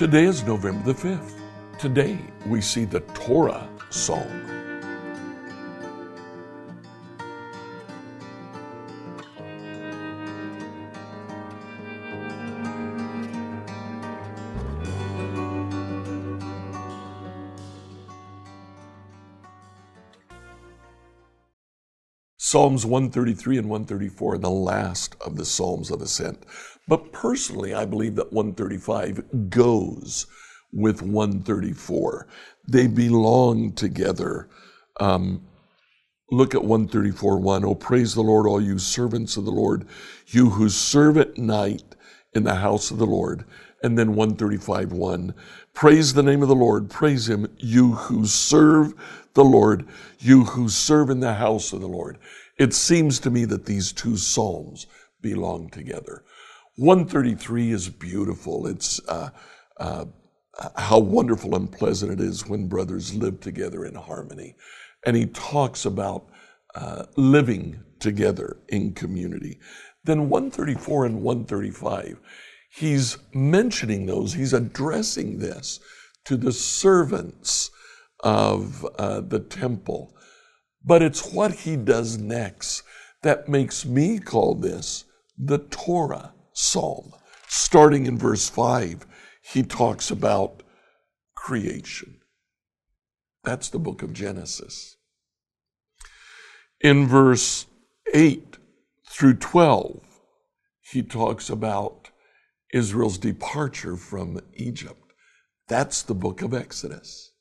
Today is November the 5th. Today we see the Torah Psalm. Psalms 133 and 134 are the last of the Psalms of Ascent. But personally, I believe that 135 goes with 134. They belong together. Um, look at 134 1. Oh, praise the Lord, all you servants of the Lord, you who serve at night in the house of the Lord. And then 135 1. Praise the name of the Lord, praise him, you who serve the Lord, you who serve in the house of the Lord. It seems to me that these two psalms belong together. 133 is beautiful. It's uh, uh, how wonderful and pleasant it is when brothers live together in harmony. And he talks about uh, living together in community. Then 134 and 135, he's mentioning those, he's addressing this to the servants of uh, the temple. But it's what he does next that makes me call this the Torah psalm. Starting in verse 5, he talks about creation. That's the book of Genesis. In verse 8 through 12, he talks about Israel's departure from Egypt. That's the book of Exodus.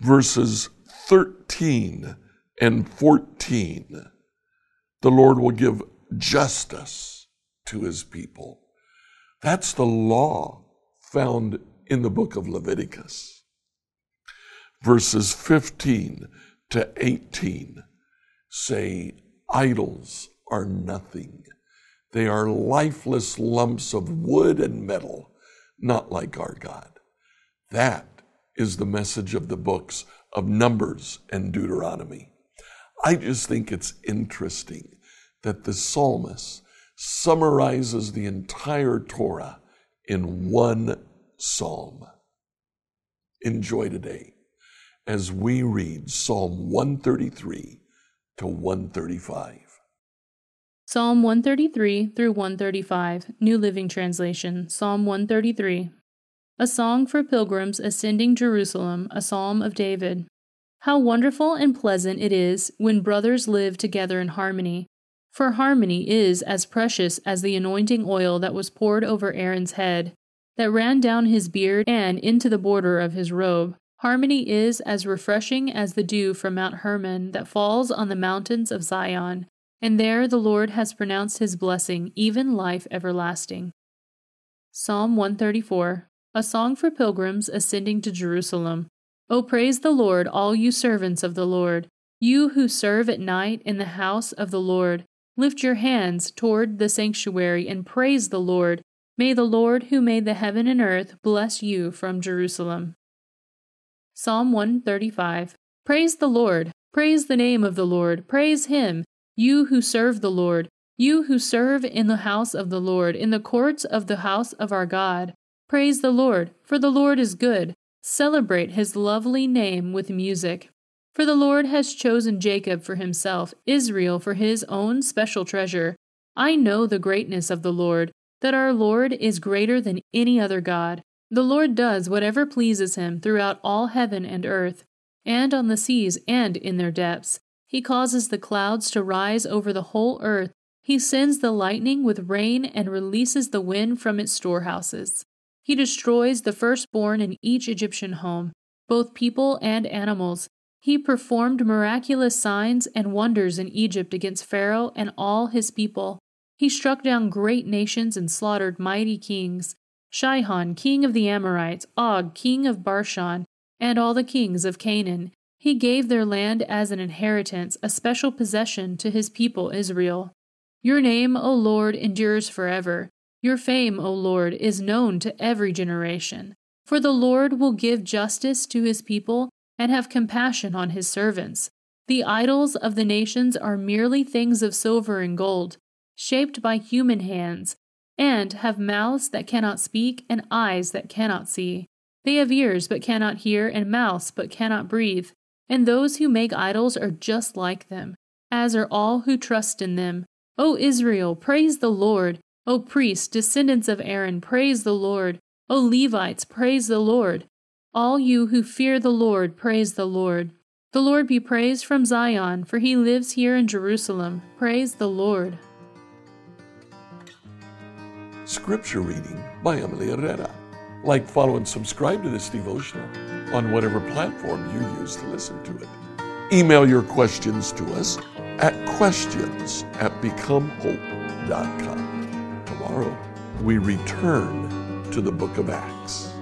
Verses 13 and 14, the Lord will give justice to his people. That's the law found in the book of Leviticus. Verses 15 to 18 say, Idols are nothing. They are lifeless lumps of wood and metal, not like our God. That is the message of the books of Numbers and Deuteronomy. I just think it's interesting that the psalmist summarizes the entire Torah in one psalm. Enjoy today as we read Psalm 133 to 135. Psalm 133 through 135, New Living Translation, Psalm 133. A song for pilgrims ascending Jerusalem, a psalm of David. How wonderful and pleasant it is when brothers live together in harmony. For harmony is as precious as the anointing oil that was poured over Aaron's head, that ran down his beard and into the border of his robe. Harmony is as refreshing as the dew from Mount Hermon that falls on the mountains of Zion, and there the Lord has pronounced his blessing, even life everlasting. Psalm 134 a song for pilgrims ascending to Jerusalem. O praise the Lord, all you servants of the Lord, you who serve at night in the house of the Lord. Lift your hands toward the sanctuary and praise the Lord. May the Lord who made the heaven and earth bless you from Jerusalem. Psalm 135 Praise the Lord, praise the name of the Lord, praise him, you who serve the Lord, you who serve in the house of the Lord, in the courts of the house of our God. Praise the Lord, for the Lord is good. Celebrate his lovely name with music. For the Lord has chosen Jacob for himself, Israel for his own special treasure. I know the greatness of the Lord, that our Lord is greater than any other God. The Lord does whatever pleases him throughout all heaven and earth, and on the seas and in their depths. He causes the clouds to rise over the whole earth. He sends the lightning with rain and releases the wind from its storehouses. He destroys the firstborn in each Egyptian home, both people and animals. He performed miraculous signs and wonders in Egypt against Pharaoh and all his people. He struck down great nations and slaughtered mighty kings Sihon, king of the Amorites, Og, king of Bashan, and all the kings of Canaan. He gave their land as an inheritance, a special possession to his people Israel. Your name, O Lord, endures forever. Your fame, O Lord, is known to every generation. For the Lord will give justice to his people and have compassion on his servants. The idols of the nations are merely things of silver and gold, shaped by human hands, and have mouths that cannot speak and eyes that cannot see. They have ears but cannot hear, and mouths but cannot breathe. And those who make idols are just like them, as are all who trust in them. O Israel, praise the Lord. O priests, descendants of Aaron, praise the Lord. O Levites, praise the Lord. All you who fear the Lord, praise the Lord. The Lord be praised from Zion, for he lives here in Jerusalem. Praise the Lord. Scripture reading by Emily Herrera. Like, follow, and subscribe to this devotional on whatever platform you use to listen to it. Email your questions to us at questions at becomehope.com. Tomorrow, we return to the book of Acts.